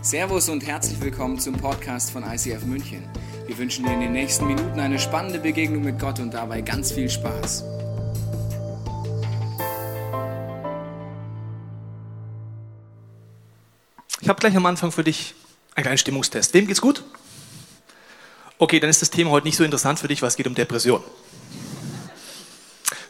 Servus und herzlich willkommen zum Podcast von ICF München. Wir wünschen dir in den nächsten Minuten eine spannende Begegnung mit Gott und dabei ganz viel Spaß. Ich habe gleich am Anfang für dich einen kleinen Stimmungstest. Wem geht's gut? Okay, dann ist das Thema heute nicht so interessant für dich, weil es geht um Depression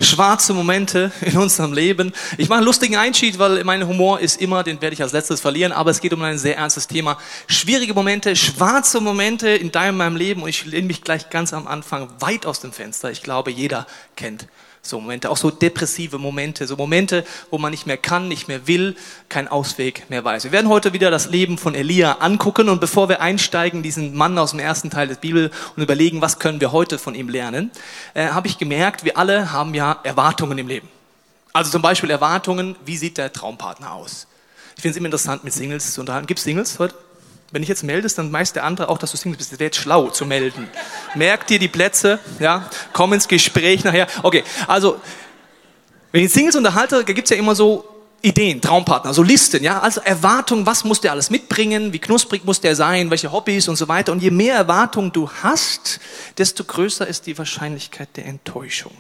schwarze Momente in unserem Leben. Ich mache einen lustigen Einschied, weil mein Humor ist immer, den werde ich als letztes verlieren, aber es geht um ein sehr ernstes Thema. Schwierige Momente, schwarze Momente in deinem, meinem Leben und ich lehne mich gleich ganz am Anfang weit aus dem Fenster. Ich glaube, jeder kennt so Momente, auch so depressive Momente, so Momente, wo man nicht mehr kann, nicht mehr will, keinen Ausweg mehr weiß. Wir werden heute wieder das Leben von Elia angucken und bevor wir einsteigen, diesen Mann aus dem ersten Teil der Bibel und überlegen, was können wir heute von ihm lernen, äh, habe ich gemerkt, wir alle haben ja Erwartungen im Leben. Also zum Beispiel Erwartungen, wie sieht der Traumpartner aus? Ich finde es immer interessant, mit Singles zu unterhalten. Gibt es Singles heute? Wenn ich jetzt meldest, dann meist der andere auch, dass du Single bist. Wäre jetzt schlau zu melden. Merk dir die Plätze, ja, komm ins Gespräch nachher. Okay, also, wenn ich Singles unterhalte, da gibt's ja immer so Ideen, Traumpartner, so Listen, ja, also Erwartungen, was muss der alles mitbringen, wie knusprig muss der sein, welche Hobbys und so weiter. Und je mehr Erwartungen du hast, desto größer ist die Wahrscheinlichkeit der Enttäuschung.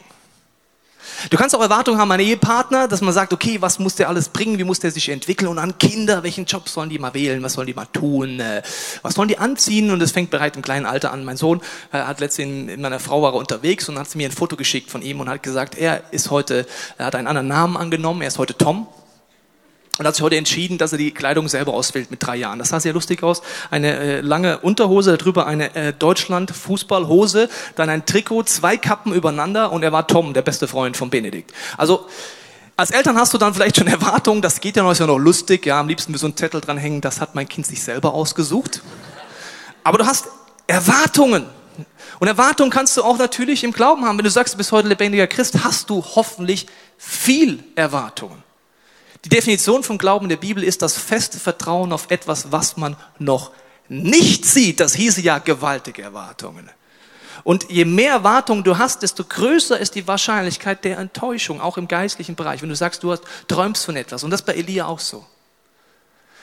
Du kannst auch Erwartungen haben an Ehepartner, dass man sagt, okay, was muss der alles bringen, wie muss der sich entwickeln? Und an Kinder, welchen Job sollen die mal wählen, was sollen die mal tun, äh, was sollen die anziehen? Und es fängt bereits im kleinen Alter an. Mein Sohn äh, hat letztens in meiner Frau war er unterwegs und hat mir ein Foto geschickt von ihm und hat gesagt, er ist heute, er hat einen anderen Namen angenommen, er ist heute Tom und hat sich heute entschieden, dass er die Kleidung selber auswählt mit drei Jahren. Das sah sehr lustig aus. Eine äh, lange Unterhose, darüber eine äh, Deutschland-Fußballhose, dann ein Trikot, zwei Kappen übereinander und er war Tom, der beste Freund von Benedikt. Also als Eltern hast du dann vielleicht schon Erwartungen, das geht ja noch, ist ja noch lustig, ja, am liebsten wie so ein Zettel dranhängen, das hat mein Kind sich selber ausgesucht. Aber du hast Erwartungen. Und Erwartungen kannst du auch natürlich im Glauben haben. Wenn du sagst, du bist heute lebendiger Christ, hast du hoffentlich viel Erwartungen. Die Definition vom Glauben der Bibel ist das feste Vertrauen auf etwas, was man noch nicht sieht. Das hieße ja gewaltige Erwartungen. Und je mehr Erwartungen du hast, desto größer ist die Wahrscheinlichkeit der Enttäuschung, auch im geistlichen Bereich. Wenn du sagst, du hast, träumst von etwas. Und das bei Elia auch so.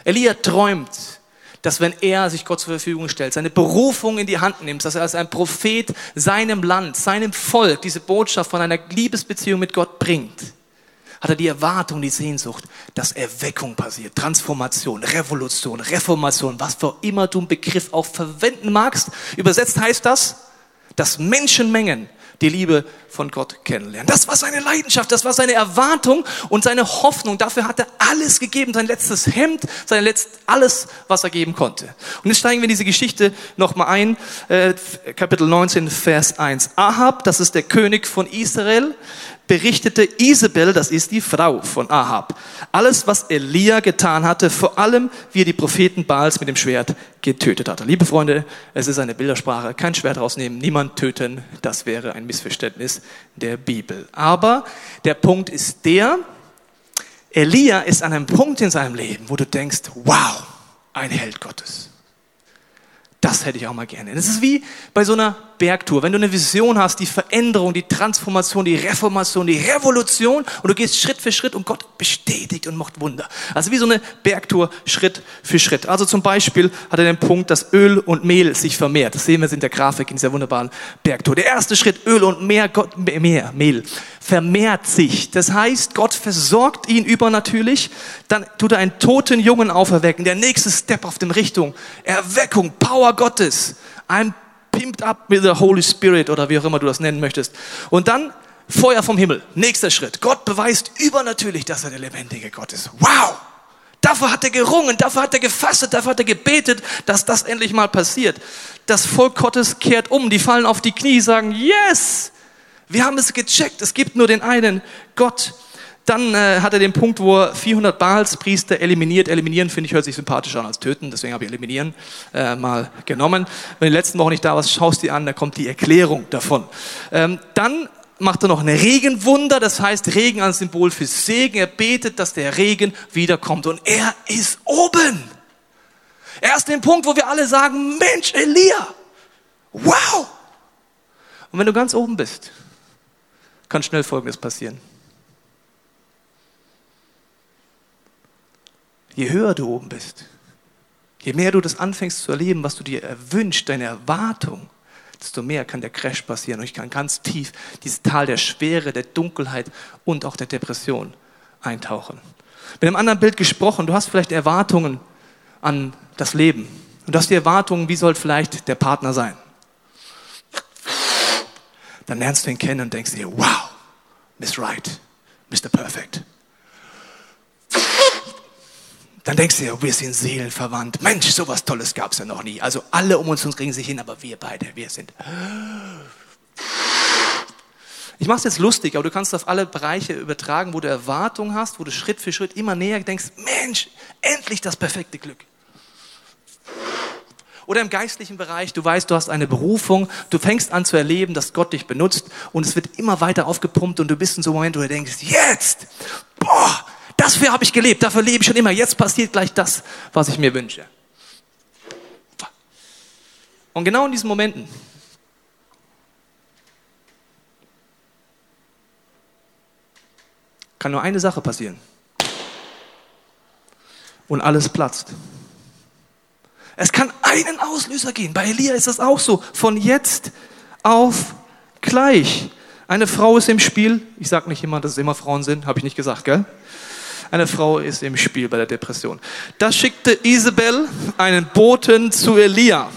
Elia träumt, dass wenn er sich Gott zur Verfügung stellt, seine Berufung in die Hand nimmt, dass er als ein Prophet seinem Land, seinem Volk diese Botschaft von einer Liebesbeziehung mit Gott bringt hat er die Erwartung, die Sehnsucht, dass Erweckung passiert, Transformation, Revolution, Reformation, was für immer du einen Begriff auch verwenden magst. Übersetzt heißt das, dass Menschenmengen die Liebe von Gott kennenlernen. Das war seine Leidenschaft, das war seine Erwartung und seine Hoffnung. Dafür hat er alles gegeben, sein letztes Hemd, sein letzt, alles, was er geben konnte. Und jetzt steigen wir in diese Geschichte nochmal ein, äh, Kapitel 19, Vers 1. Ahab, das ist der König von Israel, berichtete Isabel, das ist die Frau von Ahab, alles, was Elia getan hatte, vor allem, wie er die Propheten Baals mit dem Schwert getötet hatte. Liebe Freunde, es ist eine Bildersprache, kein Schwert rausnehmen, niemand töten, das wäre ein Missverständnis der Bibel. Aber der Punkt ist der, Elia ist an einem Punkt in seinem Leben, wo du denkst, wow, ein Held Gottes. Das hätte ich auch mal gerne. Das ist wie bei so einer Bergtour. Wenn du eine Vision hast, die Veränderung, die Transformation, die Reformation, die Revolution und du gehst Schritt für Schritt und Gott bestätigt und macht Wunder. Also wie so eine Bergtour Schritt für Schritt. Also zum Beispiel hat er den Punkt, dass Öl und Mehl sich vermehrt. Das sehen wir in der Grafik in dieser wunderbaren Bergtour. Der erste Schritt, Öl und mehr, Gott, mehr, Mehl vermehrt sich. Das heißt, Gott versorgt ihn übernatürlich. Dann tut er einen toten Jungen auferwecken. Der nächste Step auf den Richtung Erweckung, Power Gottes. Ein pimped up with the Holy Spirit oder wie auch immer du das nennen möchtest. Und dann Feuer vom Himmel. Nächster Schritt. Gott beweist übernatürlich, dass er der lebendige Gott ist. Wow! Dafür hat er gerungen, dafür hat er gefastet, dafür hat er gebetet, dass das endlich mal passiert. Das Volk Gottes kehrt um, die fallen auf die Knie, sagen, yes! Wir haben es gecheckt, es gibt nur den einen Gott. Dann äh, hat er den Punkt, wo er 400 Baalspriester eliminiert. Eliminieren finde ich hört sich sympathischer an als töten, deswegen habe ich eliminieren äh, mal genommen. Wenn du die letzten Wochen nicht da warst, schaust dir an, da kommt die Erklärung davon. Ähm, dann macht er noch eine Regenwunder, das heißt Regen als Symbol für Segen. Er betet, dass der Regen wiederkommt und er ist oben. Er ist den Punkt, wo wir alle sagen, Mensch, Elia, wow. Und wenn du ganz oben bist, kann schnell Folgendes passieren. Je höher du oben bist, Je mehr du das anfängst zu erleben, was du dir erwünscht, deine Erwartung, desto mehr kann der Crash passieren. Und ich kann ganz tief dieses Tal der Schwere, der Dunkelheit und auch der Depression eintauchen. Mit einem anderen Bild gesprochen, du hast vielleicht Erwartungen an das Leben. Und du hast die Erwartungen, wie soll vielleicht der Partner sein? Dann lernst du ihn kennen und denkst dir, wow, Miss Right, Mr. Perfect. Dann denkst du dir, wir sind seelenverwandt. Mensch, sowas Tolles gab es ja noch nie. Also alle um uns kriegen sich hin, aber wir beide, wir sind. Ich mache es jetzt lustig, aber du kannst es auf alle Bereiche übertragen, wo du Erwartungen hast, wo du Schritt für Schritt immer näher denkst, Mensch, endlich das perfekte Glück. Oder im geistlichen Bereich, du weißt, du hast eine Berufung, du fängst an zu erleben, dass Gott dich benutzt und es wird immer weiter aufgepumpt und du bist in so einem Moment, wo du denkst, jetzt, boah, dafür habe ich gelebt, dafür lebe ich schon immer, jetzt passiert gleich das, was ich mir wünsche. Und genau in diesen Momenten kann nur eine Sache passieren. Und alles platzt. Es kann einen Auslöser gehen. Bei Elia ist das auch so. Von jetzt auf gleich. Eine Frau ist im Spiel. Ich sage nicht immer, dass es immer Frauen sind. Habe ich nicht gesagt, gell? Eine Frau ist im Spiel bei der Depression. Da schickte Isabel einen Boten zu Elia,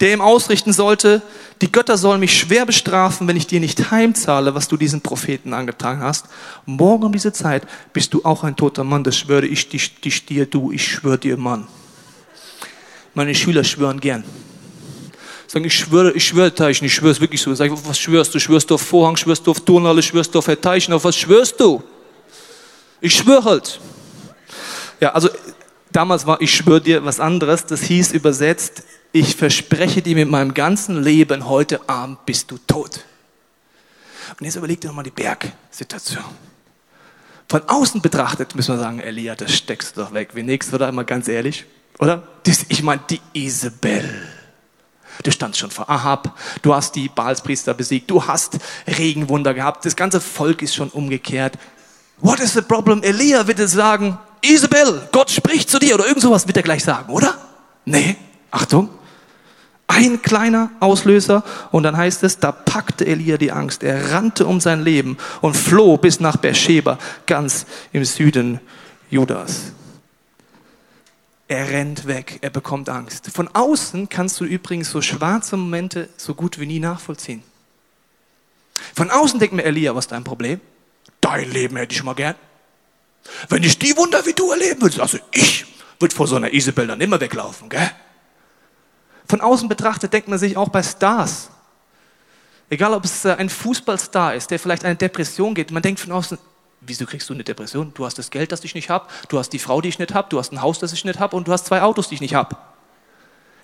der ihm ausrichten sollte, die Götter sollen mich schwer bestrafen, wenn ich dir nicht heimzahle, was du diesen Propheten angetan hast. Morgen um diese Zeit bist du auch ein toter Mann, das schwöre ich dich, dich dir, du, ich schwöre dir, Mann. Meine Schüler schwören gern. Sagen, ich schwöre, ich schwöre Teichen, ich schwöre es wirklich so. Sag was schwörst du? Schwörst du auf Vorhang, schwörst du auf Turnhalle, schwörst du auf Herr Teichen, auf was schwörst du? Ich schwöre halt. Ja, also damals war ich schwöre dir was anderes. Das hieß übersetzt, ich verspreche dir mit meinem ganzen Leben, heute Abend bist du tot. Und jetzt überleg dir nochmal die Bergsituation. Von außen betrachtet müssen wir sagen, Elia, das steckst du doch weg. Wie nächstes, oder? Mal ganz ehrlich. Oder? Ich meine, die Isabel. Du standst schon vor Ahab, du hast die Baalspriester besiegt, du hast Regenwunder gehabt, das ganze Volk ist schon umgekehrt. What is the problem? Elia wird es sagen, Isabel, Gott spricht zu dir oder irgend sowas wird er gleich sagen, oder? Nee, Achtung. Ein kleiner Auslöser und dann heißt es, da packte Elia die Angst. Er rannte um sein Leben und floh bis nach Beersheba, ganz im Süden Judas. Er rennt weg, er bekommt Angst. Von außen kannst du übrigens so schwarze Momente so gut wie nie nachvollziehen. Von außen denkt mir Elia, was ist dein Problem? Dein Leben hätte ich mal gern. Wenn ich die Wunder wie du erleben würde, also ich würde vor so einer Isabel dann immer weglaufen, gell? Von außen betrachtet denkt man sich auch bei Stars, egal ob es äh, ein Fußballstar ist, der vielleicht eine Depression geht, man denkt von außen, Wieso kriegst du eine Depression? Du hast das Geld, das ich nicht habe, du hast die Frau, die ich nicht habe, du hast ein Haus, das ich nicht habe und du hast zwei Autos, die ich nicht habe.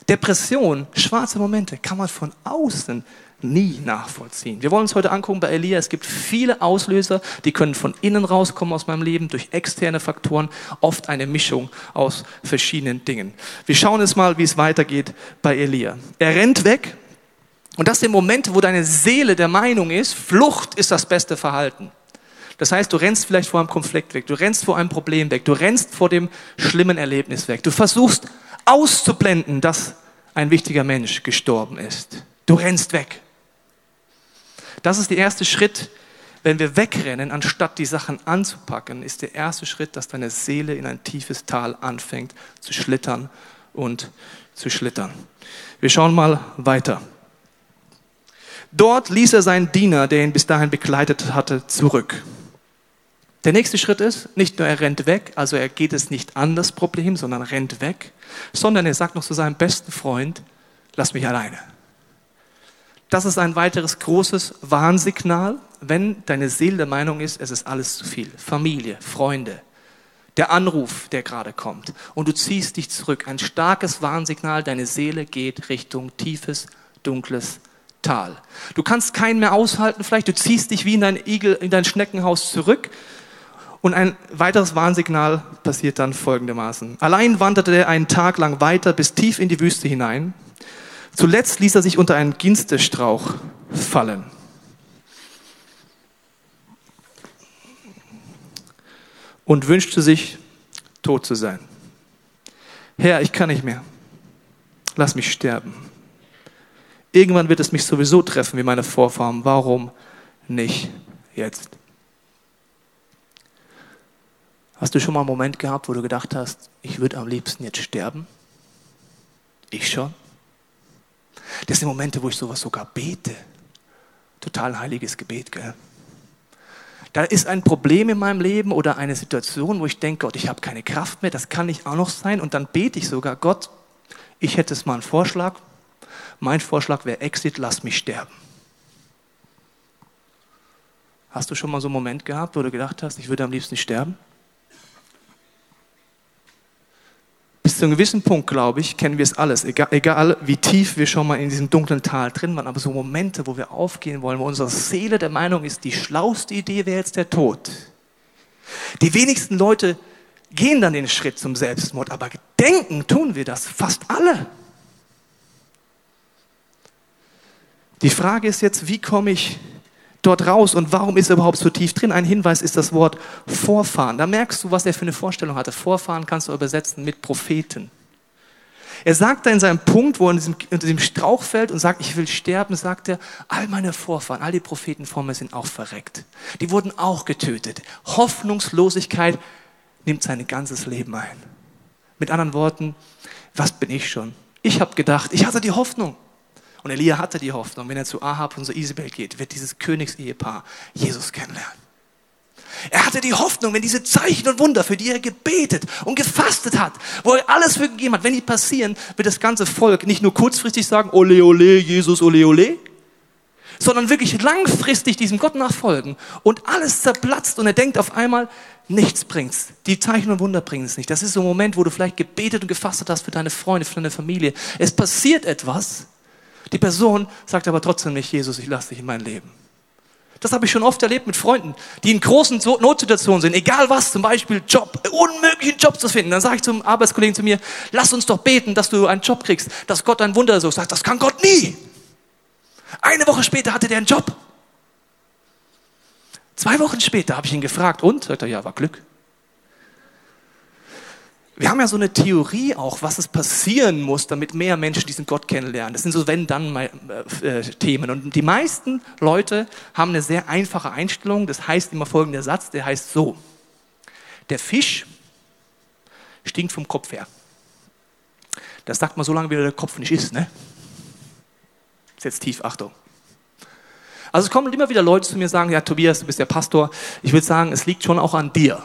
Depression, schwarze Momente, kann man von außen nie nachvollziehen. Wir wollen uns heute angucken bei Elia. Es gibt viele Auslöser, die können von innen rauskommen aus meinem Leben durch externe Faktoren, oft eine Mischung aus verschiedenen Dingen. Wir schauen jetzt mal, wie es weitergeht bei Elia. Er rennt weg und das sind Momente, wo deine Seele der Meinung ist, Flucht ist das beste Verhalten. Das heißt, du rennst vielleicht vor einem Konflikt weg, du rennst vor einem Problem weg, du rennst vor dem schlimmen Erlebnis weg. Du versuchst auszublenden, dass ein wichtiger Mensch gestorben ist. Du rennst weg. Das ist der erste Schritt, wenn wir wegrennen, anstatt die Sachen anzupacken, ist der erste Schritt, dass deine Seele in ein tiefes Tal anfängt zu schlittern und zu schlittern. Wir schauen mal weiter. Dort ließ er seinen Diener, der ihn bis dahin begleitet hatte, zurück. Der nächste Schritt ist, nicht nur er rennt weg, also er geht es nicht an das Problem, sondern rennt weg, sondern er sagt noch zu seinem besten Freund, lass mich alleine. Das ist ein weiteres großes Warnsignal, wenn deine Seele der Meinung ist, es ist alles zu viel. Familie, Freunde, der Anruf, der gerade kommt. Und du ziehst dich zurück. Ein starkes Warnsignal, deine Seele geht Richtung tiefes, dunkles Tal. Du kannst keinen mehr aushalten, vielleicht du ziehst dich wie in dein Igel, in dein Schneckenhaus zurück und ein weiteres Warnsignal passiert dann folgendermaßen. Allein wanderte er einen Tag lang weiter bis tief in die Wüste hinein. Zuletzt ließ er sich unter einen Ginstestrauch fallen. Und wünschte sich, tot zu sein. Herr, ich kann nicht mehr. lass mich sterben. Irgendwann wird es mich sowieso treffen wie meine Vorfahren. Warum nicht jetzt? Hast du schon mal einen Moment gehabt, wo du gedacht hast, ich würde am liebsten jetzt sterben? Ich schon. Das sind Momente, wo ich sowas sogar bete. Total heiliges Gebet, gell? Da ist ein Problem in meinem Leben oder eine Situation, wo ich denke, Gott, ich habe keine Kraft mehr, das kann nicht auch noch sein. Und dann bete ich sogar, Gott, ich hätte es mal einen Vorschlag. Mein Vorschlag wäre Exit, lass mich sterben. Hast du schon mal so einen Moment gehabt, wo du gedacht hast, ich würde am liebsten sterben? Bis zu einem gewissen Punkt, glaube ich, kennen wir es alles. Egal, egal, wie tief wir schon mal in diesem dunklen Tal drin waren, aber so Momente, wo wir aufgehen wollen, wo unsere Seele der Meinung ist, die schlauste Idee wäre jetzt der Tod. Die wenigsten Leute gehen dann den Schritt zum Selbstmord, aber denken tun wir das fast alle. Die Frage ist jetzt, wie komme ich dort raus und warum ist er überhaupt so tief drin? Ein Hinweis ist das Wort Vorfahren. Da merkst du, was er für eine Vorstellung hatte. Vorfahren kannst du übersetzen mit Propheten. Er sagt da in seinem Punkt, wo er diesem, in diesem Strauch fällt und sagt, ich will sterben, sagt er, all meine Vorfahren, all die Propheten vor mir sind auch verreckt. Die wurden auch getötet. Hoffnungslosigkeit nimmt sein ganzes Leben ein. Mit anderen Worten, was bin ich schon? Ich habe gedacht, ich hatte die Hoffnung. Und Elia hatte die Hoffnung, wenn er zu Ahab und zu Isabel geht, wird dieses Königsehepaar Jesus kennenlernen. Er hatte die Hoffnung, wenn diese Zeichen und Wunder, für die er gebetet und gefastet hat, wo er alles für gegeben hat, wenn die passieren, wird das ganze Volk nicht nur kurzfristig sagen, ole, ole, Jesus, ole, ole, sondern wirklich langfristig diesem Gott nachfolgen und alles zerplatzt und er denkt auf einmal, nichts bringt's. Die Zeichen und Wunder bringen es nicht. Das ist so ein Moment, wo du vielleicht gebetet und gefastet hast für deine Freunde, für deine Familie. Es passiert etwas. Die Person sagt aber trotzdem nicht, Jesus, ich lasse dich in mein Leben. Das habe ich schon oft erlebt mit Freunden, die in großen Notsituationen sind, egal was, zum Beispiel Job, unmöglichen Job zu finden. Dann sage ich zum Arbeitskollegen zu mir, lass uns doch beten, dass du einen Job kriegst, dass Gott ein Wunder so sagt. Das kann Gott nie. Eine Woche später hatte der einen Job. Zwei Wochen später habe ich ihn gefragt und, sagt er, ja, war Glück. Wir haben ja so eine Theorie auch, was es passieren muss, damit mehr Menschen diesen Gott kennenlernen. Das sind so Wenn-Dann-Themen. Und die meisten Leute haben eine sehr einfache Einstellung. Das heißt immer folgender Satz, der heißt so. Der Fisch stinkt vom Kopf her. Das sagt man so lange, wie der Kopf nicht ist. Ne? Ist jetzt tief, Achtung. Also es kommen immer wieder Leute zu mir und sagen, ja Tobias, du bist der Pastor. Ich würde sagen, es liegt schon auch an dir,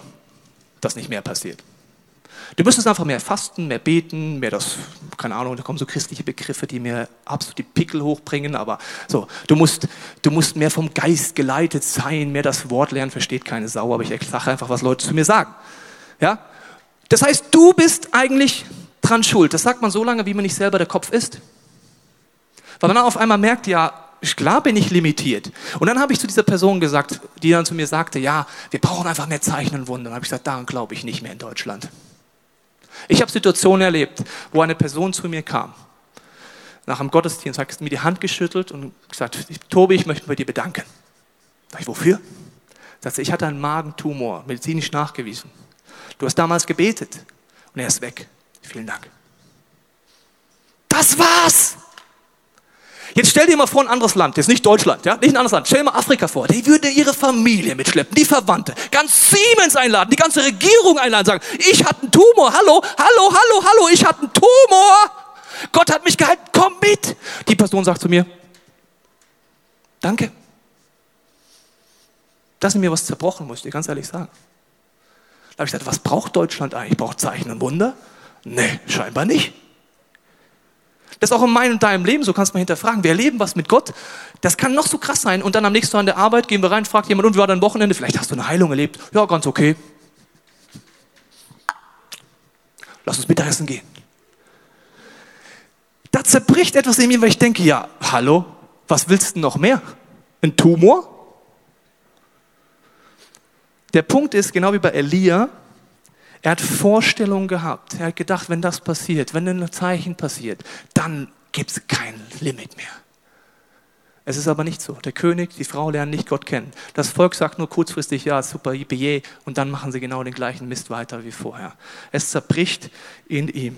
dass nicht mehr passiert. Du müsstest einfach mehr fasten, mehr beten, mehr das, keine Ahnung, da kommen so christliche Begriffe, die mir absolut die Pickel hochbringen, aber so, du musst, du musst mehr vom Geist geleitet sein, mehr das Wort lernen, versteht keine Sau, aber ich sage einfach, was Leute zu mir sagen. Ja? Das heißt, du bist eigentlich dran schuld. Das sagt man so lange, wie man nicht selber der Kopf ist. Weil man dann auf einmal merkt, ja, klar bin ich limitiert. Und dann habe ich zu dieser Person gesagt, die dann zu mir sagte, ja, wir brauchen einfach mehr Zeichen und Wunder. Dann habe ich gesagt, daran glaube ich nicht mehr in Deutschland. Ich habe Situationen erlebt, wo eine Person zu mir kam, nach einem Gottesdienst, hat mir die Hand geschüttelt und gesagt, Tobi, ich möchte bei dir bedanken. Sag ich, wofür? Sagt sie, ich hatte einen Magentumor, medizinisch nachgewiesen. Du hast damals gebetet und er ist weg. Vielen Dank. Das war's! Jetzt stell dir mal vor ein anderes Land, jetzt nicht Deutschland, ja, nicht ein anderes Land, stell dir mal Afrika vor. Die würde ihre Familie mitschleppen, die Verwandte, ganz Siemens einladen, die ganze Regierung einladen, sagen, ich hatte einen Tumor, hallo, hallo, hallo, hallo, ich hatte einen Tumor. Gott hat mich gehalten, komm mit. Die Person sagt zu mir, danke. Das ist mir was zerbrochen, muss ich dir ganz ehrlich sagen. Da habe ich gesagt, was braucht Deutschland eigentlich? Braucht Zeichen und Wunder? Nee, scheinbar nicht. Das ist auch in meinem und deinem Leben so, kannst du mal hinterfragen. Wir erleben was mit Gott. Das kann noch so krass sein. Und dann am nächsten Tag an der Arbeit gehen wir rein, fragt jemand, und wie war dein Wochenende? Vielleicht hast du eine Heilung erlebt. Ja, ganz okay. Lass uns Mittagessen gehen. Da zerbricht etwas in mir, weil ich denke, ja, hallo, was willst du noch mehr? Ein Tumor? Der Punkt ist, genau wie bei Elia, er hat Vorstellungen gehabt. Er hat gedacht, wenn das passiert, wenn ein Zeichen passiert, dann gibt es kein Limit mehr. Es ist aber nicht so. Der König, die Frau lernen nicht Gott kennen. Das Volk sagt nur kurzfristig, ja, super, yippie, und dann machen sie genau den gleichen Mist weiter wie vorher. Es zerbricht in ihm.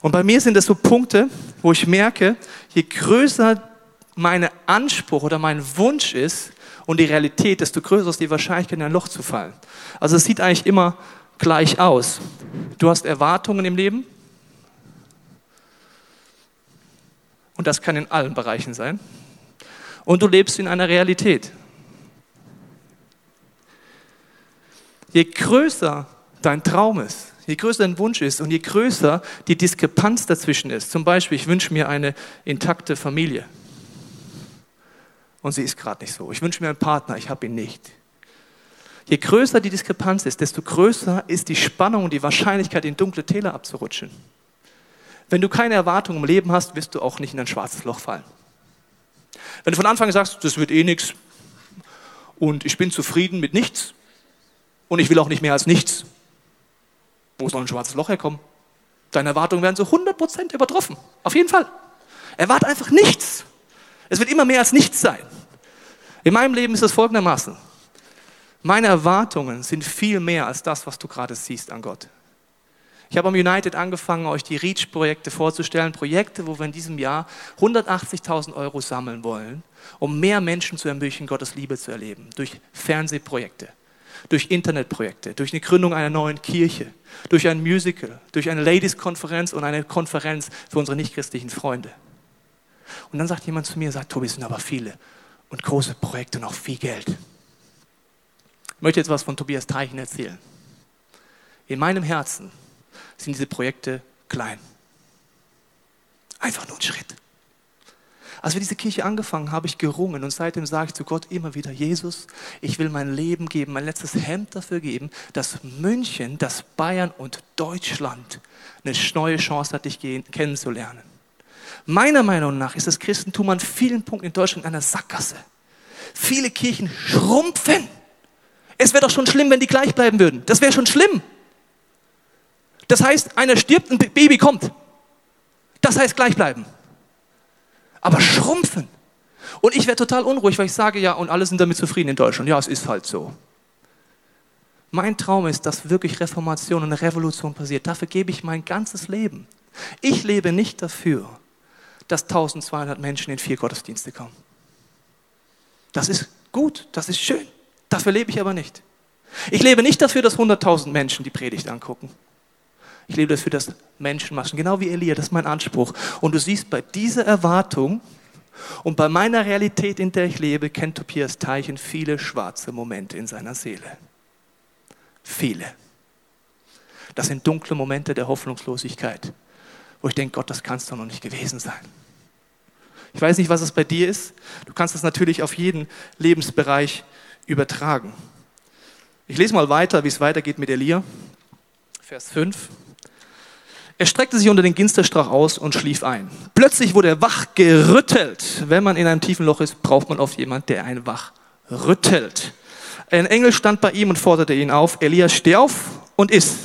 Und bei mir sind es so Punkte, wo ich merke, je größer mein Anspruch oder mein Wunsch ist und die Realität, desto größer ist die Wahrscheinlichkeit, in ein Loch zu fallen. Also es sieht eigentlich immer gleich aus. Du hast Erwartungen im Leben. Und das kann in allen Bereichen sein. Und du lebst in einer Realität. Je größer dein Traum ist, je größer dein Wunsch ist und je größer die Diskrepanz dazwischen ist, zum Beispiel, ich wünsche mir eine intakte Familie und sie ist gerade nicht so. Ich wünsche mir einen Partner, ich habe ihn nicht. Je größer die Diskrepanz ist, desto größer ist die Spannung und die Wahrscheinlichkeit, in dunkle Täler abzurutschen. Wenn du keine Erwartungen im Leben hast, wirst du auch nicht in ein schwarzes Loch fallen. Wenn du von Anfang sagst, das wird eh nichts und ich bin zufrieden mit nichts und ich will auch nicht mehr als nichts, wo soll ein schwarzes Loch herkommen? Deine Erwartungen werden so 100% übertroffen. Auf jeden Fall. Erwarte einfach nichts. Es wird immer mehr als nichts sein. In meinem Leben ist es folgendermaßen. Meine Erwartungen sind viel mehr als das, was du gerade siehst an Gott. Ich habe am United angefangen, euch die REACH-Projekte vorzustellen. Projekte, wo wir in diesem Jahr 180.000 Euro sammeln wollen, um mehr Menschen zu ermöglichen, Gottes Liebe zu erleben. Durch Fernsehprojekte, durch Internetprojekte, durch eine Gründung einer neuen Kirche, durch ein Musical, durch eine Ladies-Konferenz und eine Konferenz für unsere nichtchristlichen Freunde. Und dann sagt jemand zu mir, sagt, Tobi, es sind aber viele und große Projekte und auch viel Geld. Ich möchte jetzt was von Tobias Teichen erzählen. In meinem Herzen sind diese Projekte klein. Einfach nur ein Schritt. Als wir diese Kirche angefangen haben, habe ich gerungen und seitdem sage ich zu Gott immer wieder, Jesus, ich will mein Leben geben, mein letztes Hemd dafür geben, dass München, dass Bayern und Deutschland eine neue Chance hat, dich kennenzulernen. Meiner Meinung nach ist das Christentum an vielen Punkten in Deutschland in einer Sackgasse. Viele Kirchen schrumpfen. Es wäre doch schon schlimm, wenn die gleich bleiben würden. Das wäre schon schlimm. Das heißt, einer stirbt, ein Baby kommt. Das heißt gleich bleiben. Aber schrumpfen. Und ich wäre total unruhig, weil ich sage, ja, und alle sind damit zufrieden in Deutschland. Ja, es ist halt so. Mein Traum ist, dass wirklich Reformation und eine Revolution passiert. Dafür gebe ich mein ganzes Leben. Ich lebe nicht dafür, dass 1200 Menschen in vier Gottesdienste kommen. Das ist gut, das ist schön. Dafür lebe ich aber nicht. Ich lebe nicht dafür, dass 100.000 Menschen die Predigt angucken. Ich lebe dafür, dass Menschen machen, genau wie Elia, das ist mein Anspruch. Und du siehst, bei dieser Erwartung und bei meiner Realität, in der ich lebe, kennt Tobias Teichen viele schwarze Momente in seiner Seele. Viele. Das sind dunkle Momente der Hoffnungslosigkeit, wo ich denke, Gott, das kann es doch noch nicht gewesen sein. Ich weiß nicht, was es bei dir ist. Du kannst es natürlich auf jeden Lebensbereich übertragen. Ich lese mal weiter, wie es weitergeht mit Elia. Vers 5. Er streckte sich unter den Ginsterstrauch aus und schlief ein. Plötzlich wurde er wach gerüttelt. Wenn man in einem tiefen Loch ist, braucht man oft jemand, der einen wach rüttelt. Ein Engel stand bei ihm und forderte ihn auf. Elias, steh auf und iss.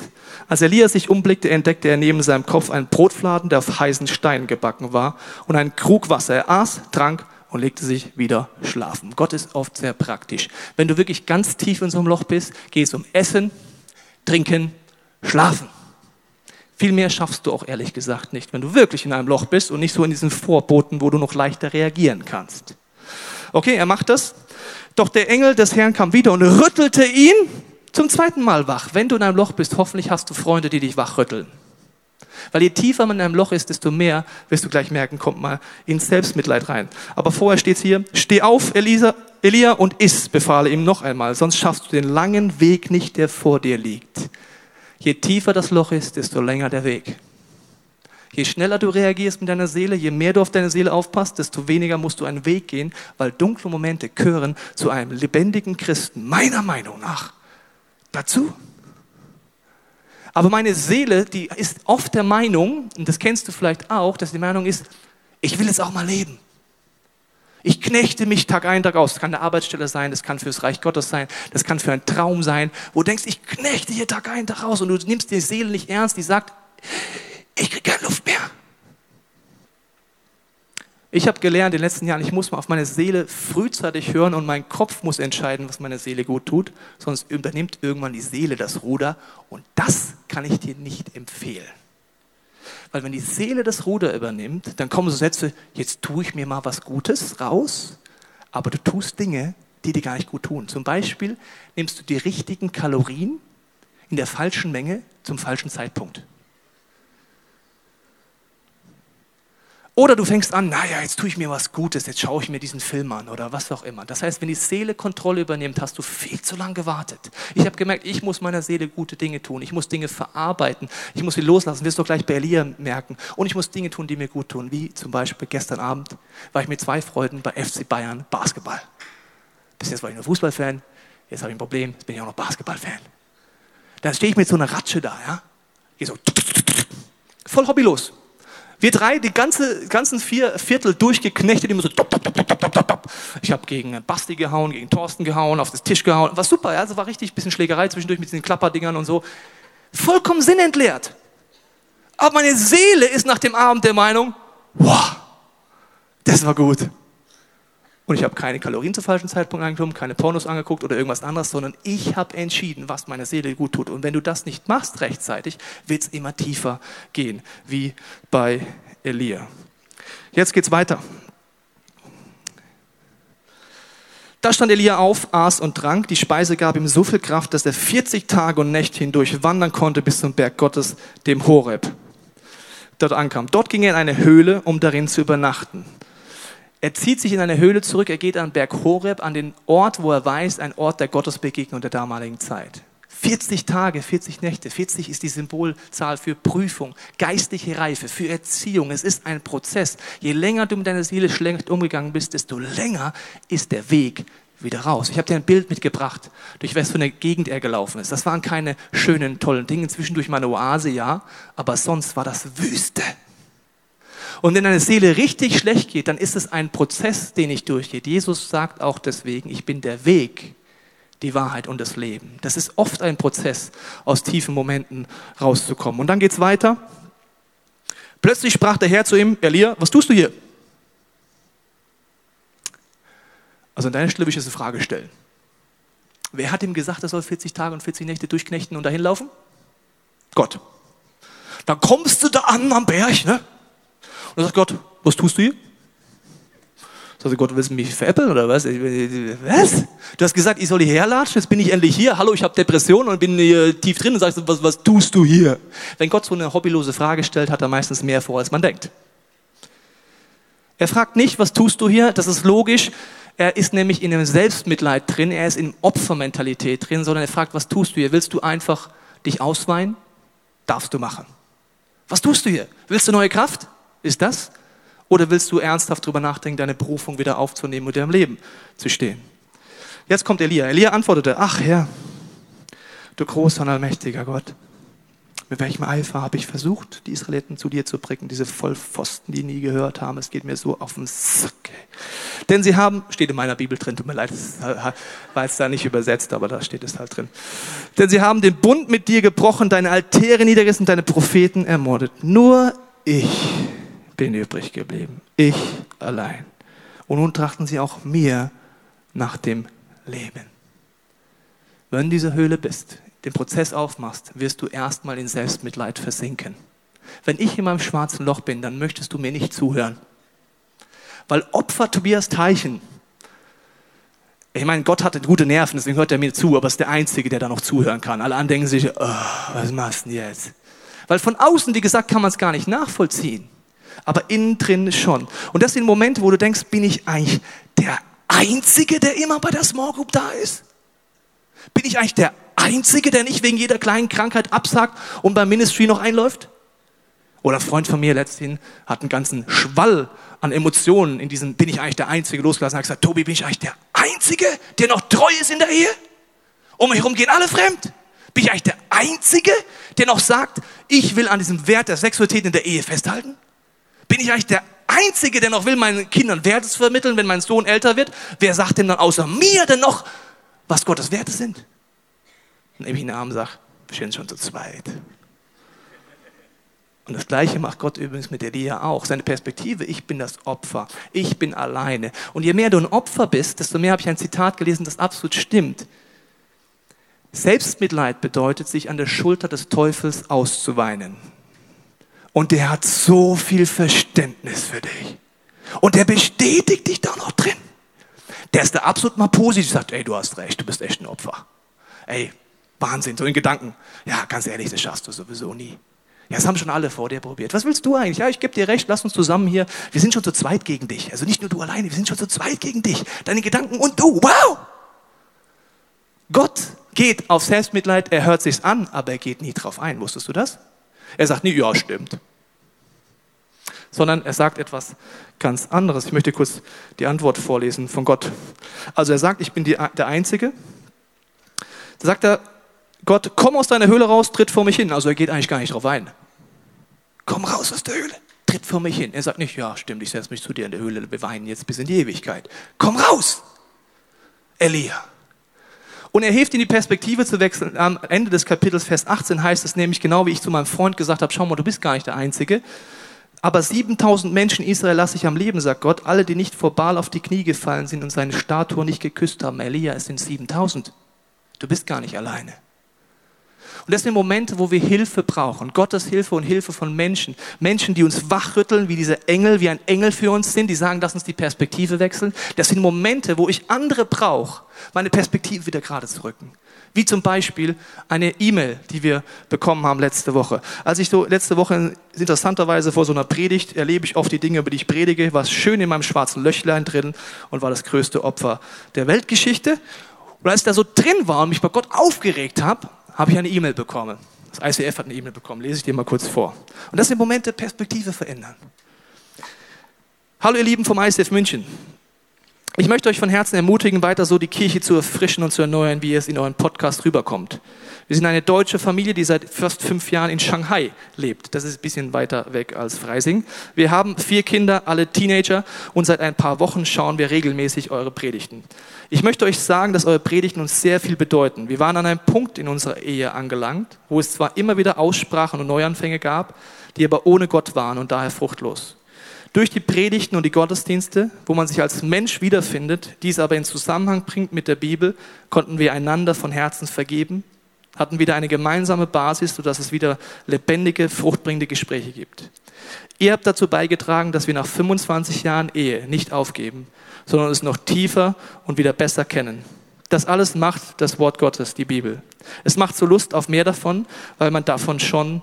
Als Elias sich umblickte, entdeckte er neben seinem Kopf einen Brotfladen, der auf heißen Steinen gebacken war, und einen Krug Wasser. Er aß, trank und legte sich wieder schlafen. Gott ist oft sehr praktisch. Wenn du wirklich ganz tief in so einem Loch bist, geh es um Essen, Trinken, Schlafen. Viel mehr schaffst du auch ehrlich gesagt nicht, wenn du wirklich in einem Loch bist und nicht so in diesen Vorboten, wo du noch leichter reagieren kannst. Okay, er macht das. Doch der Engel des Herrn kam wieder und rüttelte ihn zum zweiten Mal wach. Wenn du in einem Loch bist, hoffentlich hast du Freunde, die dich wachrütteln. Weil je tiefer man in einem Loch ist, desto mehr wirst du gleich merken, kommt mal ins Selbstmitleid rein. Aber vorher steht hier, steh auf, Elisa, Elia, und iss, befahle ihm noch einmal, sonst schaffst du den langen Weg nicht, der vor dir liegt. Je tiefer das Loch ist, desto länger der Weg. Je schneller du reagierst mit deiner Seele, je mehr du auf deine Seele aufpasst, desto weniger musst du einen Weg gehen, weil dunkle Momente gehören zu einem lebendigen Christen, meiner Meinung nach, dazu. Aber meine Seele, die ist oft der Meinung, und das kennst du vielleicht auch, dass die Meinung ist, ich will es auch mal leben. Ich knechte mich Tag ein, Tag aus. Das kann eine Arbeitsstelle sein, das kann fürs Reich Gottes sein, das kann für einen Traum sein, wo du denkst, ich knechte hier Tag ein, Tag aus und du nimmst die Seele nicht ernst, die sagt, ich kriege keine Luft mehr. Ich habe gelernt in den letzten Jahren, ich muss mal auf meine Seele frühzeitig hören und mein Kopf muss entscheiden, was meine Seele gut tut, sonst übernimmt irgendwann die Seele das Ruder und das kann ich dir nicht empfehlen. Weil wenn die Seele das Ruder übernimmt, dann kommen so Sätze, jetzt tue ich mir mal was Gutes raus, aber du tust Dinge, die dir gar nicht gut tun. Zum Beispiel nimmst du die richtigen Kalorien in der falschen Menge zum falschen Zeitpunkt. Oder du fängst an, naja, jetzt tue ich mir was Gutes, jetzt schaue ich mir diesen Film an oder was auch immer. Das heißt, wenn die Seele Kontrolle übernimmt, hast du viel zu lange gewartet. Ich habe gemerkt, ich muss meiner Seele gute Dinge tun. Ich muss Dinge verarbeiten. Ich muss sie loslassen. Wirst du gleich bei Elia merken. Und ich muss Dinge tun, die mir gut tun. Wie zum Beispiel gestern Abend war ich mit zwei Freunden bei FC Bayern Basketball. Bis jetzt war ich nur Fußballfan. Jetzt habe ich ein Problem. Jetzt bin ich auch noch Basketballfan. Dann stehe ich mit so einer Ratsche da, ja. Gehe so voll hobbylos. Wir drei, die ganze, ganzen vier Viertel durchgeknechtet, immer so. Top, top, top, ich habe gegen Basti gehauen, gegen Thorsten gehauen, auf den Tisch gehauen. War super, ja, also war richtig bisschen Schlägerei zwischendurch mit diesen Klapperdingern und so. Vollkommen sinnentleert. Aber meine Seele ist nach dem Abend der Meinung, wow, das war gut. Und ich habe keine Kalorien zum falschen Zeitpunkt angenommen, keine Pornos angeguckt oder irgendwas anderes, sondern ich habe entschieden, was meiner Seele gut tut. Und wenn du das nicht machst rechtzeitig, wird es immer tiefer gehen, wie bei Elia. Jetzt geht's weiter. Da stand Elia auf, aß und trank. Die Speise gab ihm so viel Kraft, dass er 40 Tage und Nächte hindurch wandern konnte bis zum Berg Gottes, dem Horeb. Dort ankam. Dort ging er in eine Höhle, um darin zu übernachten. Er zieht sich in eine Höhle zurück, er geht an Berg Horeb, an den Ort, wo er weiß, ein Ort der Gottesbegegnung der damaligen Zeit. 40 Tage, 40 Nächte. 40 ist die Symbolzahl für Prüfung, geistliche Reife, für Erziehung. Es ist ein Prozess. Je länger du mit deiner Seele schlecht umgegangen bist, desto länger ist der Weg wieder raus. Ich habe dir ein Bild mitgebracht, durch was für eine Gegend er gelaufen ist. Das waren keine schönen, tollen Dinge. Zwischendurch mal eine Oase, ja, aber sonst war das Wüste. Und wenn deine Seele richtig schlecht geht, dann ist es ein Prozess, den ich durchgehe. Jesus sagt auch deswegen, ich bin der Weg, die Wahrheit und das Leben. Das ist oft ein Prozess, aus tiefen Momenten rauszukommen. Und dann geht's weiter. Plötzlich sprach der Herr zu ihm, Elia, was tust du hier? Also an deiner Stelle würde ich jetzt eine Frage stellen. Wer hat ihm gesagt, er soll 40 Tage und 40 Nächte durchknechten und dahin laufen? Gott. Dann kommst du da an am Berg, ne? Dann sagt Gott, was tust du hier? Sagt Gott, willst du mich veräppeln oder was? Was? Du hast gesagt, ich soll hierher latschen, jetzt bin ich endlich hier. Hallo, ich habe Depression und bin hier tief drin und sagst, was, was tust du hier? Wenn Gott so eine hobbylose Frage stellt, hat er meistens mehr vor, als man denkt. Er fragt nicht, was tust du hier? Das ist logisch. Er ist nämlich in einem Selbstmitleid drin, er ist in Opfermentalität drin, sondern er fragt, was tust du hier? Willst du einfach dich ausweinen? Darfst du machen. Was tust du hier? Willst du neue Kraft? Ist das? Oder willst du ernsthaft darüber nachdenken, deine Berufung wieder aufzunehmen und im Leben zu stehen? Jetzt kommt Elia. Elia antwortete, ach Herr, du großer und allmächtiger Gott, mit welchem Eifer habe ich versucht, die Israeliten zu dir zu bringen, diese Vollpfosten, die nie gehört haben. Es geht mir so auf den Sack. Denn sie haben, steht in meiner Bibel drin, tut mir leid, war jetzt da nicht übersetzt, aber da steht es halt drin. Denn sie haben den Bund mit dir gebrochen, deine Altäre niedergerissen, deine Propheten ermordet. Nur ich bin übrig geblieben. Ich allein. Und nun trachten sie auch mir nach dem Leben. Wenn du in dieser Höhle bist, den Prozess aufmachst, wirst du erstmal in Selbstmitleid versinken. Wenn ich in meinem schwarzen Loch bin, dann möchtest du mir nicht zuhören. Weil Opfer Tobias Teichen, ich meine, Gott hatte gute Nerven, deswegen hört er mir zu, aber ist der Einzige, der da noch zuhören kann. Alle anderen denken sich, oh, was machst du denn jetzt? Weil von außen, wie gesagt, kann man es gar nicht nachvollziehen aber innen drin schon. Und das sind Momente, wo du denkst, bin ich eigentlich der Einzige, der immer bei der Small Group da ist? Bin ich eigentlich der Einzige, der nicht wegen jeder kleinen Krankheit absagt und beim Ministry noch einläuft? Oder ein Freund von mir letzthin hat einen ganzen Schwall an Emotionen in diesem, bin ich eigentlich der Einzige losgelassen, hat gesagt, Tobi, bin ich eigentlich der Einzige, der noch treu ist in der Ehe? Um mich herum gehen alle fremd. Bin ich eigentlich der Einzige, der noch sagt, ich will an diesem Wert der Sexualität in der Ehe festhalten? Bin ich eigentlich der Einzige, der noch will, meinen Kindern Werte zu vermitteln, wenn mein Sohn älter wird? Wer sagt denn dann außer mir denn noch, was Gottes Werte sind? Dann nehme ich einen Arm und sage, wir stehen schon zu zweit. Und das Gleiche macht Gott übrigens mit Elia auch. Seine Perspektive, ich bin das Opfer, ich bin alleine. Und je mehr du ein Opfer bist, desto mehr habe ich ein Zitat gelesen, das absolut stimmt. Selbstmitleid bedeutet, sich an der Schulter des Teufels auszuweinen. Und der hat so viel Verständnis für dich. Und der bestätigt dich da noch drin. Der ist da absolut mal positiv, sagt, ey, du hast recht, du bist echt ein Opfer. Ey, Wahnsinn, so in Gedanken. Ja, ganz ehrlich, das schaffst du sowieso nie. Ja, das haben schon alle vor dir probiert. Was willst du eigentlich? Ja, ich gebe dir recht, lass uns zusammen hier. Wir sind schon zu zweit gegen dich. Also nicht nur du alleine, wir sind schon zu zweit gegen dich. Deine Gedanken und du. Wow! Gott geht auf Selbstmitleid, er hört sich's an, aber er geht nie drauf ein. Wusstest du das? Er sagt nie, ja, stimmt. Sondern er sagt etwas ganz anderes. Ich möchte kurz die Antwort vorlesen von Gott. Also er sagt, ich bin die, der Einzige. Da sagt er, Gott, komm aus deiner Höhle raus, tritt vor mich hin. Also er geht eigentlich gar nicht drauf ein. Komm raus aus der Höhle, tritt vor mich hin. Er sagt nicht, ja, stimmt, ich setze mich zu dir in der Höhle, wir weinen jetzt bis in die Ewigkeit. Komm raus! Elia. Und er hilft in die Perspektive zu wechseln. Am Ende des Kapitels, Vers 18, heißt es nämlich genau, wie ich zu meinem Freund gesagt habe, schau mal, du bist gar nicht der Einzige. Aber 7000 Menschen Israel lasse ich am Leben, sagt Gott, alle, die nicht vor Baal auf die Knie gefallen sind und seine Statue nicht geküsst haben. Elia, es sind 7000. Du bist gar nicht alleine. Und das sind Momente, wo wir Hilfe brauchen. Gottes Hilfe und Hilfe von Menschen. Menschen, die uns wachrütteln, wie diese Engel, wie ein Engel für uns sind, die sagen, lass uns die Perspektive wechseln. Das sind Momente, wo ich andere brauche, meine Perspektive wieder gerade zu rücken. Wie zum Beispiel eine E-Mail, die wir bekommen haben letzte Woche. Als ich so letzte Woche interessanterweise vor so einer Predigt erlebe ich oft die Dinge, über die ich predige, war es schön in meinem schwarzen Löchlein drin und war das größte Opfer der Weltgeschichte. Und als ich da so drin war und mich bei Gott aufgeregt habe, habe ich eine E-Mail bekommen. Das ICF hat eine E-Mail bekommen, lese ich dir mal kurz vor. Und das sind Momente, Perspektive verändern. Hallo ihr Lieben vom ICF München. Ich möchte euch von Herzen ermutigen, weiter so die Kirche zu erfrischen und zu erneuern, wie es in euren Podcast rüberkommt. Wir sind eine deutsche Familie, die seit fast fünf Jahren in Shanghai lebt. Das ist ein bisschen weiter weg als Freising. Wir haben vier Kinder, alle Teenager, und seit ein paar Wochen schauen wir regelmäßig eure Predigten. Ich möchte euch sagen, dass eure Predigten uns sehr viel bedeuten. Wir waren an einem Punkt in unserer Ehe angelangt, wo es zwar immer wieder Aussprachen und Neuanfänge gab, die aber ohne Gott waren und daher fruchtlos. Durch die Predigten und die Gottesdienste, wo man sich als Mensch wiederfindet, dies aber in Zusammenhang bringt mit der Bibel, konnten wir einander von Herzen vergeben, hatten wieder eine gemeinsame Basis, sodass es wieder lebendige, fruchtbringende Gespräche gibt. Ihr habt dazu beigetragen, dass wir nach 25 Jahren Ehe nicht aufgeben, sondern es noch tiefer und wieder besser kennen. Das alles macht das Wort Gottes, die Bibel. Es macht so Lust auf mehr davon, weil man davon schon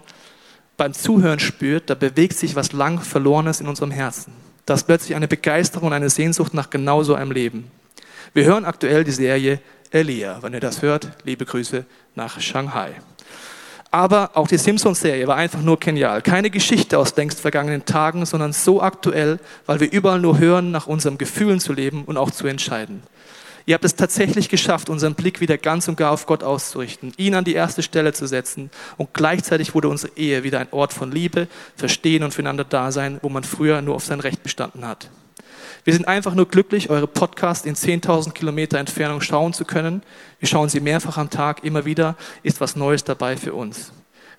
beim Zuhören spürt, da bewegt sich was lang Verlorenes in unserem Herzen. Da ist plötzlich eine Begeisterung und eine Sehnsucht nach genau so einem Leben. Wir hören aktuell die Serie Elia. Wenn ihr das hört, liebe Grüße nach Shanghai. Aber auch die Simpsons-Serie war einfach nur genial. Keine Geschichte aus längst vergangenen Tagen, sondern so aktuell, weil wir überall nur hören, nach unseren Gefühlen zu leben und auch zu entscheiden. Ihr habt es tatsächlich geschafft, unseren Blick wieder ganz und gar auf Gott auszurichten, ihn an die erste Stelle zu setzen und gleichzeitig wurde unsere Ehe wieder ein Ort von Liebe, Verstehen und füreinander Dasein, wo man früher nur auf sein Recht bestanden hat. Wir sind einfach nur glücklich, eure Podcasts in 10.000 Kilometer Entfernung schauen zu können. Wir schauen sie mehrfach am Tag, immer wieder ist was Neues dabei für uns.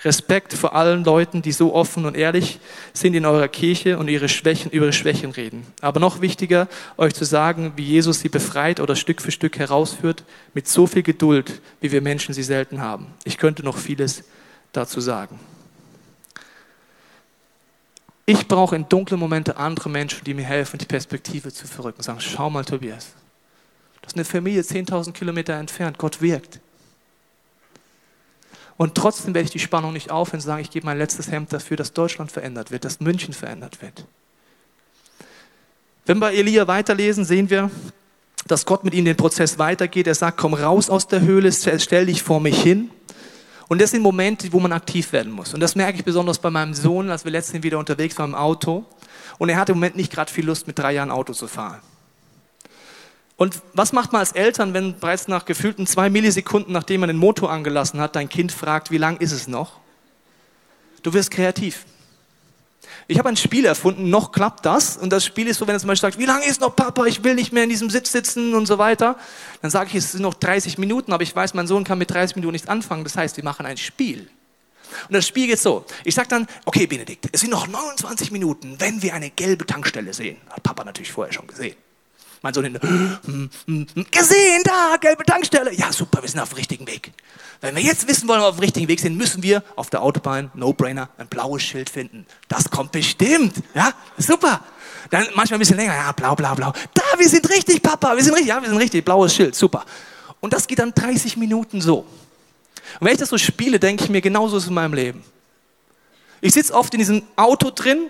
Respekt vor allen Leuten, die so offen und ehrlich sind in eurer Kirche und ihre Schwächen, über ihre Schwächen reden. Aber noch wichtiger, euch zu sagen, wie Jesus sie befreit oder Stück für Stück herausführt, mit so viel Geduld, wie wir Menschen sie selten haben. Ich könnte noch vieles dazu sagen. Ich brauche in dunklen Momenten andere Menschen, die mir helfen, die Perspektive zu verrücken. Sagen, schau mal, Tobias, das ist eine Familie 10.000 Kilometer entfernt. Gott wirkt. Und trotzdem werde ich die Spannung nicht aufhören und sagen, ich gebe mein letztes Hemd dafür, dass Deutschland verändert wird, dass München verändert wird. Wenn wir Elia weiterlesen, sehen wir, dass Gott mit ihm den Prozess weitergeht. Er sagt, komm raus aus der Höhle, stell dich vor mich hin. Und das sind Momente, wo man aktiv werden muss. Und das merke ich besonders bei meinem Sohn, als wir letztens wieder unterwegs waren im Auto. Und er hatte im Moment nicht gerade viel Lust, mit drei Jahren Auto zu fahren. Und was macht man als Eltern, wenn bereits nach gefühlten zwei Millisekunden, nachdem man den Motor angelassen hat, dein Kind fragt, wie lang ist es noch? Du wirst kreativ. Ich habe ein Spiel erfunden, noch klappt das. Und das Spiel ist so, wenn zum Beispiel sagt, wie lange ist noch Papa, ich will nicht mehr in diesem Sitz sitzen und so weiter. Dann sage ich, es sind noch 30 Minuten, aber ich weiß, mein Sohn kann mit 30 Minuten nichts anfangen. Das heißt, wir machen ein Spiel. Und das Spiel geht so. Ich sage dann, okay Benedikt, es sind noch 29 Minuten, wenn wir eine gelbe Tankstelle sehen. Hat Papa natürlich vorher schon gesehen. Mein Sohn hinter, gesehen, da, gelbe Tankstelle. Ja, super, wir sind auf dem richtigen Weg. Wenn wir jetzt wissen wollen, ob wir auf dem richtigen Weg sind, müssen wir auf der Autobahn, No-Brainer, ein blaues Schild finden. Das kommt bestimmt. Ja, super. Dann manchmal ein bisschen länger, ja, blau, blau, blau. Da, wir sind richtig, Papa, wir sind richtig, ja, wir sind richtig, blaues Schild, super. Und das geht dann 30 Minuten so. Und wenn ich das so spiele, denke ich mir, genauso ist es in meinem Leben. Ich sitze oft in diesem Auto drin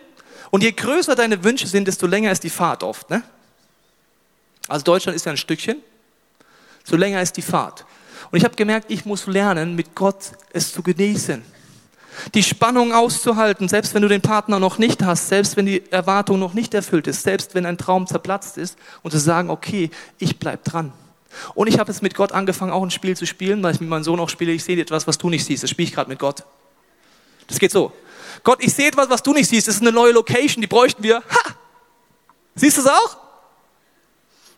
und je größer deine Wünsche sind, desto länger ist die Fahrt oft. Ne? Also Deutschland ist ja ein Stückchen, so länger ist die Fahrt. Und ich habe gemerkt, ich muss lernen, mit Gott es zu genießen. Die Spannung auszuhalten, selbst wenn du den Partner noch nicht hast, selbst wenn die Erwartung noch nicht erfüllt ist, selbst wenn ein Traum zerplatzt ist und zu sagen, okay, ich bleib dran. Und ich habe jetzt mit Gott angefangen, auch ein Spiel zu spielen, weil ich mit meinem Sohn auch spiele. Ich sehe etwas, was du nicht siehst. Das spiele ich gerade mit Gott. Das geht so. Gott, ich sehe etwas, was du nicht siehst. Das ist eine neue Location, die bräuchten wir. Ha! Siehst du es auch?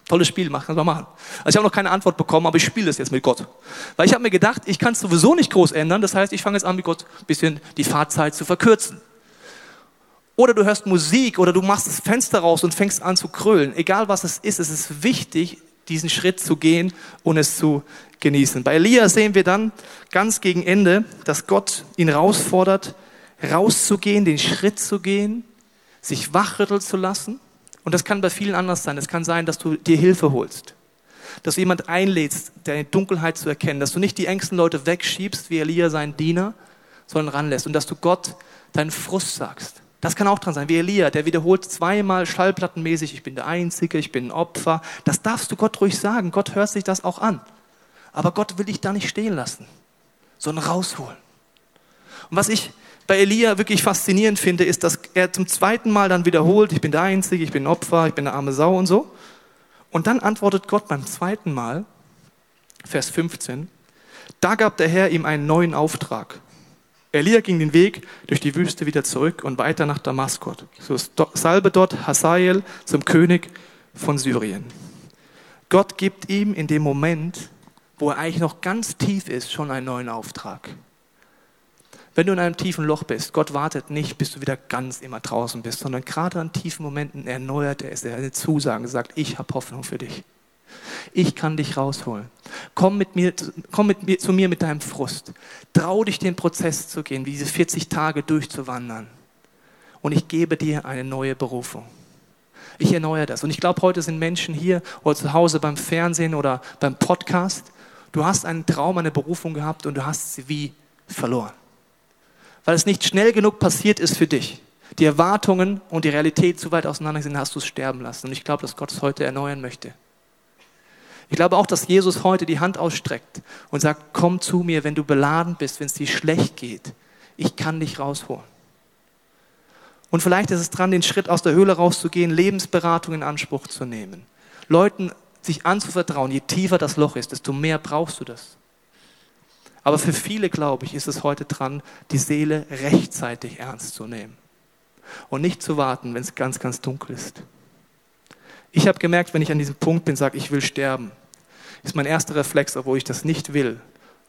Tolles Spiel, kannst du machen. Also ich habe noch keine Antwort bekommen, aber ich spiele das jetzt mit Gott. Weil ich habe mir gedacht, ich kann es sowieso nicht groß ändern. Das heißt, ich fange jetzt an, mit Gott ein bisschen die Fahrzeit zu verkürzen. Oder du hörst Musik oder du machst das Fenster raus und fängst an zu krölen. Egal was es ist, es ist wichtig, diesen Schritt zu gehen und es zu genießen. Bei Elia sehen wir dann ganz gegen Ende, dass Gott ihn herausfordert, rauszugehen, den Schritt zu gehen, sich wachrütteln zu lassen. Und das kann bei vielen anders sein. Es kann sein, dass du dir Hilfe holst, dass du jemand einlädst, deine Dunkelheit zu erkennen, dass du nicht die engsten Leute wegschiebst, wie Elia seinen Diener, sondern ranlässt und dass du Gott deinen Frust sagst. Das kann auch dran sein, wie Elia, der wiederholt zweimal schallplattenmäßig, ich bin der Einzige, ich bin ein Opfer. Das darfst du Gott ruhig sagen. Gott hört sich das auch an. Aber Gott will dich da nicht stehen lassen, sondern rausholen. Und was ich bei Elia wirklich faszinierend finde, ist, dass er zum zweiten Mal dann wiederholt, ich bin der Einzige, ich bin Opfer, ich bin eine arme Sau und so. Und dann antwortet Gott beim zweiten Mal, Vers 15, da gab der Herr ihm einen neuen Auftrag. Elia ging den Weg durch die Wüste wieder zurück und weiter nach Damaskos. So salbe dort Hazael zum König von Syrien. Gott gibt ihm in dem Moment, wo er eigentlich noch ganz tief ist, schon einen neuen Auftrag. Wenn du in einem tiefen Loch bist, Gott wartet nicht, bis du wieder ganz immer draußen bist, sondern gerade an tiefen Momenten erneuert er es, er eine Zusage, sagt, ich habe Hoffnung für dich. Ich kann dich rausholen. Komm mit mir, komm mit mir, zu mir mit deinem Frust. Trau dich, den Prozess zu gehen, diese 40 Tage durchzuwandern. Und ich gebe dir eine neue Berufung. Ich erneuere das. Und ich glaube, heute sind Menschen hier oder zu Hause beim Fernsehen oder beim Podcast. Du hast einen Traum, eine Berufung gehabt und du hast sie wie verloren. Weil es nicht schnell genug passiert ist für dich. Die Erwartungen und die Realität zu weit auseinander sind, hast du es sterben lassen. Und ich glaube, dass Gott es heute erneuern möchte. Ich glaube auch, dass Jesus heute die Hand ausstreckt und sagt, komm zu mir, wenn du beladen bist, wenn es dir schlecht geht. Ich kann dich rausholen. Und vielleicht ist es dran, den Schritt aus der Höhle rauszugehen, Lebensberatung in Anspruch zu nehmen. Leuten sich anzuvertrauen, je tiefer das Loch ist, desto mehr brauchst du das. Aber für viele, glaube ich, ist es heute dran, die Seele rechtzeitig ernst zu nehmen. Und nicht zu warten, wenn es ganz, ganz dunkel ist. Ich habe gemerkt, wenn ich an diesem Punkt bin, sage, ich will sterben, ist mein erster Reflex, obwohl ich das nicht will,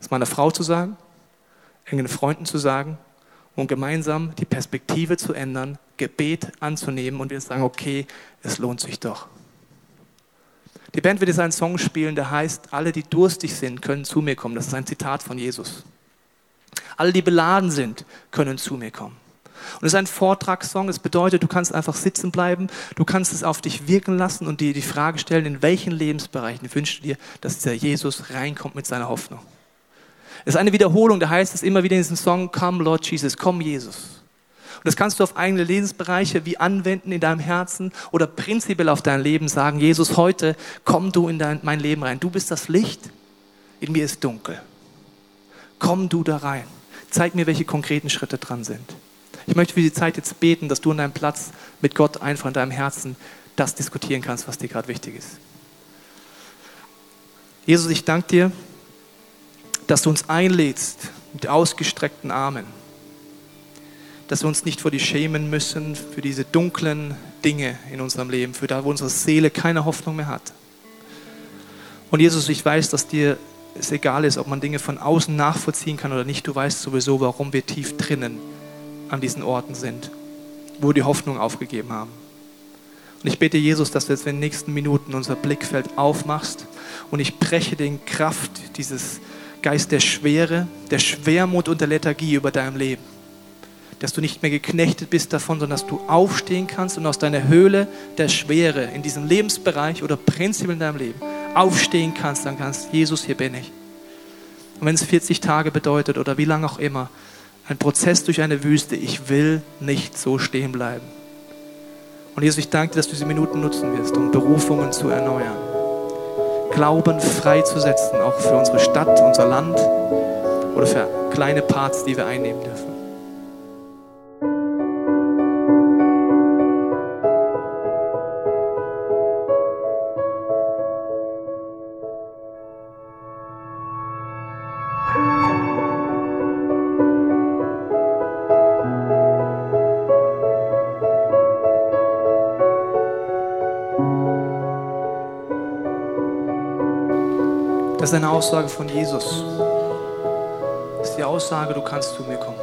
es meiner Frau zu sagen, engen Freunden zu sagen und gemeinsam die Perspektive zu ändern, Gebet anzunehmen und wir sagen, okay, es lohnt sich doch. Die Band wird jetzt einen Song spielen, der heißt, alle, die durstig sind, können zu mir kommen. Das ist ein Zitat von Jesus. Alle, die beladen sind, können zu mir kommen. Und es ist ein Vortragssong. Es bedeutet, du kannst einfach sitzen bleiben, du kannst es auf dich wirken lassen und dir die Frage stellen, in welchen Lebensbereichen wünschst du dir, dass dieser Jesus reinkommt mit seiner Hoffnung. Es ist eine Wiederholung, da heißt es immer wieder in diesem Song, Come Lord Jesus, komm Jesus. Und das kannst du auf eigene Lebensbereiche wie anwenden in deinem Herzen oder prinzipiell auf dein Leben sagen, Jesus, heute komm du in dein, mein Leben rein. Du bist das Licht, in mir ist dunkel. Komm du da rein. Zeig mir, welche konkreten Schritte dran sind. Ich möchte für die Zeit jetzt beten, dass du an deinem Platz mit Gott einfach in deinem Herzen das diskutieren kannst, was dir gerade wichtig ist. Jesus, ich danke dir, dass du uns einlädst mit ausgestreckten Armen, dass wir uns nicht vor dir schämen müssen für diese dunklen Dinge in unserem Leben, für da, wo unsere Seele keine Hoffnung mehr hat. Und Jesus, ich weiß, dass dir es egal ist, ob man Dinge von außen nachvollziehen kann oder nicht. Du weißt sowieso, warum wir tief drinnen an diesen Orten sind, wo wir die Hoffnung aufgegeben haben. Und ich bete Jesus, dass du jetzt in den nächsten Minuten unser Blickfeld aufmachst und ich breche den Kraft dieses Geist der Schwere, der Schwermut und der Lethargie über deinem Leben. Dass du nicht mehr geknechtet bist davon, sondern dass du aufstehen kannst und aus deiner Höhle der Schwere in diesem Lebensbereich oder prinzipiell in deinem Leben aufstehen kannst, dann kannst, Jesus, hier bin ich. Und wenn es 40 Tage bedeutet oder wie lange auch immer, ein Prozess durch eine Wüste, ich will nicht so stehen bleiben. Und Jesus, ich danke dir, dass du diese Minuten nutzen wirst, um Berufungen zu erneuern. Glauben freizusetzen, auch für unsere Stadt, unser Land oder für kleine Parts, die wir einnehmen dürfen. Ist eine Aussage von Jesus. Das ist die Aussage, du kannst zu mir kommen.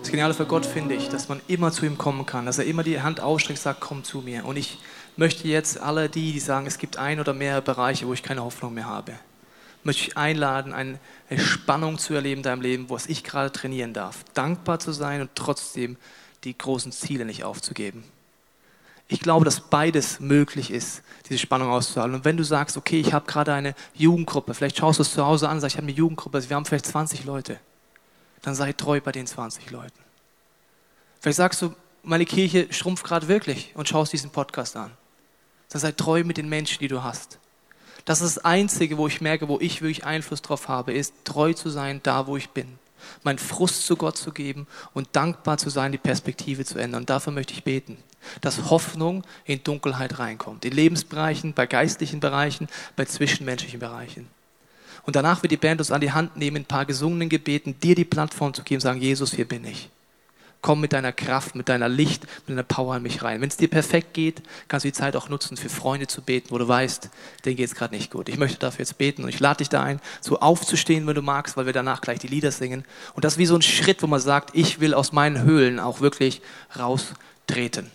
Das Geniale für Gott finde ich, dass man immer zu ihm kommen kann, dass er immer die Hand ausstreckt und sagt, komm zu mir. Und ich möchte jetzt alle die, die sagen, es gibt ein oder mehrere Bereiche, wo ich keine Hoffnung mehr habe, möchte ich einladen, eine Spannung zu erleben in deinem Leben, was ich gerade trainieren darf. Dankbar zu sein und trotzdem die großen Ziele nicht aufzugeben. Ich glaube, dass beides möglich ist, diese Spannung auszuhalten. Und wenn du sagst, okay, ich habe gerade eine Jugendgruppe, vielleicht schaust du es zu Hause an, sagst, ich habe eine Jugendgruppe, wir haben vielleicht 20 Leute, dann sei treu bei den 20 Leuten. Vielleicht sagst du, meine Kirche schrumpft gerade wirklich und schaust diesen Podcast an. Dann sei treu mit den Menschen, die du hast. Das ist das Einzige, wo ich merke, wo ich wirklich Einfluss drauf habe, ist treu zu sein, da wo ich bin meinen Frust zu Gott zu geben und dankbar zu sein, die Perspektive zu ändern. Und dafür möchte ich beten, dass Hoffnung in Dunkelheit reinkommt. In Lebensbereichen, bei geistlichen Bereichen, bei zwischenmenschlichen Bereichen. Und danach wird die Band uns an die Hand nehmen, ein paar gesungenen Gebeten, dir die Plattform zu geben, sagen, Jesus, hier bin ich. Komm mit deiner Kraft, mit deiner Licht, mit deiner Power in mich rein. Wenn es dir perfekt geht, kannst du die Zeit auch nutzen, für Freunde zu beten, wo du weißt, denen geht es gerade nicht gut. Ich möchte dafür jetzt beten und ich lade dich da ein, so aufzustehen, wenn du magst, weil wir danach gleich die Lieder singen. Und das ist wie so ein Schritt, wo man sagt, ich will aus meinen Höhlen auch wirklich raustreten.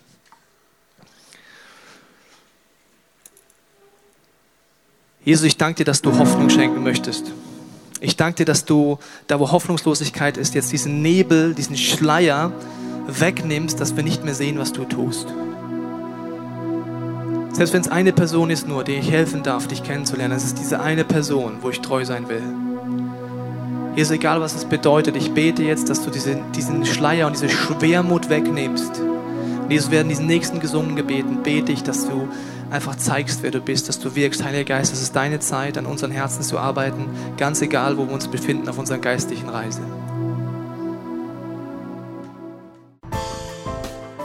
Jesus, ich danke dir, dass du Hoffnung schenken möchtest. Ich danke dir, dass du da, wo Hoffnungslosigkeit ist, jetzt diesen Nebel, diesen Schleier wegnimmst, dass wir nicht mehr sehen, was du tust. Selbst wenn es eine Person ist nur, der ich helfen darf, dich kennenzulernen, es ist diese eine Person, wo ich treu sein will. Jesus, egal was es bedeutet, ich bete jetzt, dass du diesen, diesen Schleier und diese Schwermut wegnimmst. Jesus, werden diesen nächsten gesungenen Gebeten bete ich, dass du einfach zeigst, wer du bist, dass du wirkst. Heiliger Geist, es ist deine Zeit, an unseren Herzen zu arbeiten, ganz egal, wo wir uns befinden auf unserer geistlichen Reise.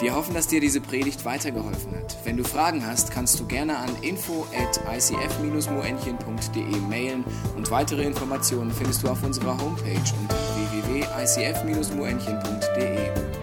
Wir hoffen, dass dir diese Predigt weitergeholfen hat. Wenn du Fragen hast, kannst du gerne an info at icf-moenchen.de mailen und weitere Informationen findest du auf unserer Homepage unter www.icf-moenchen.de.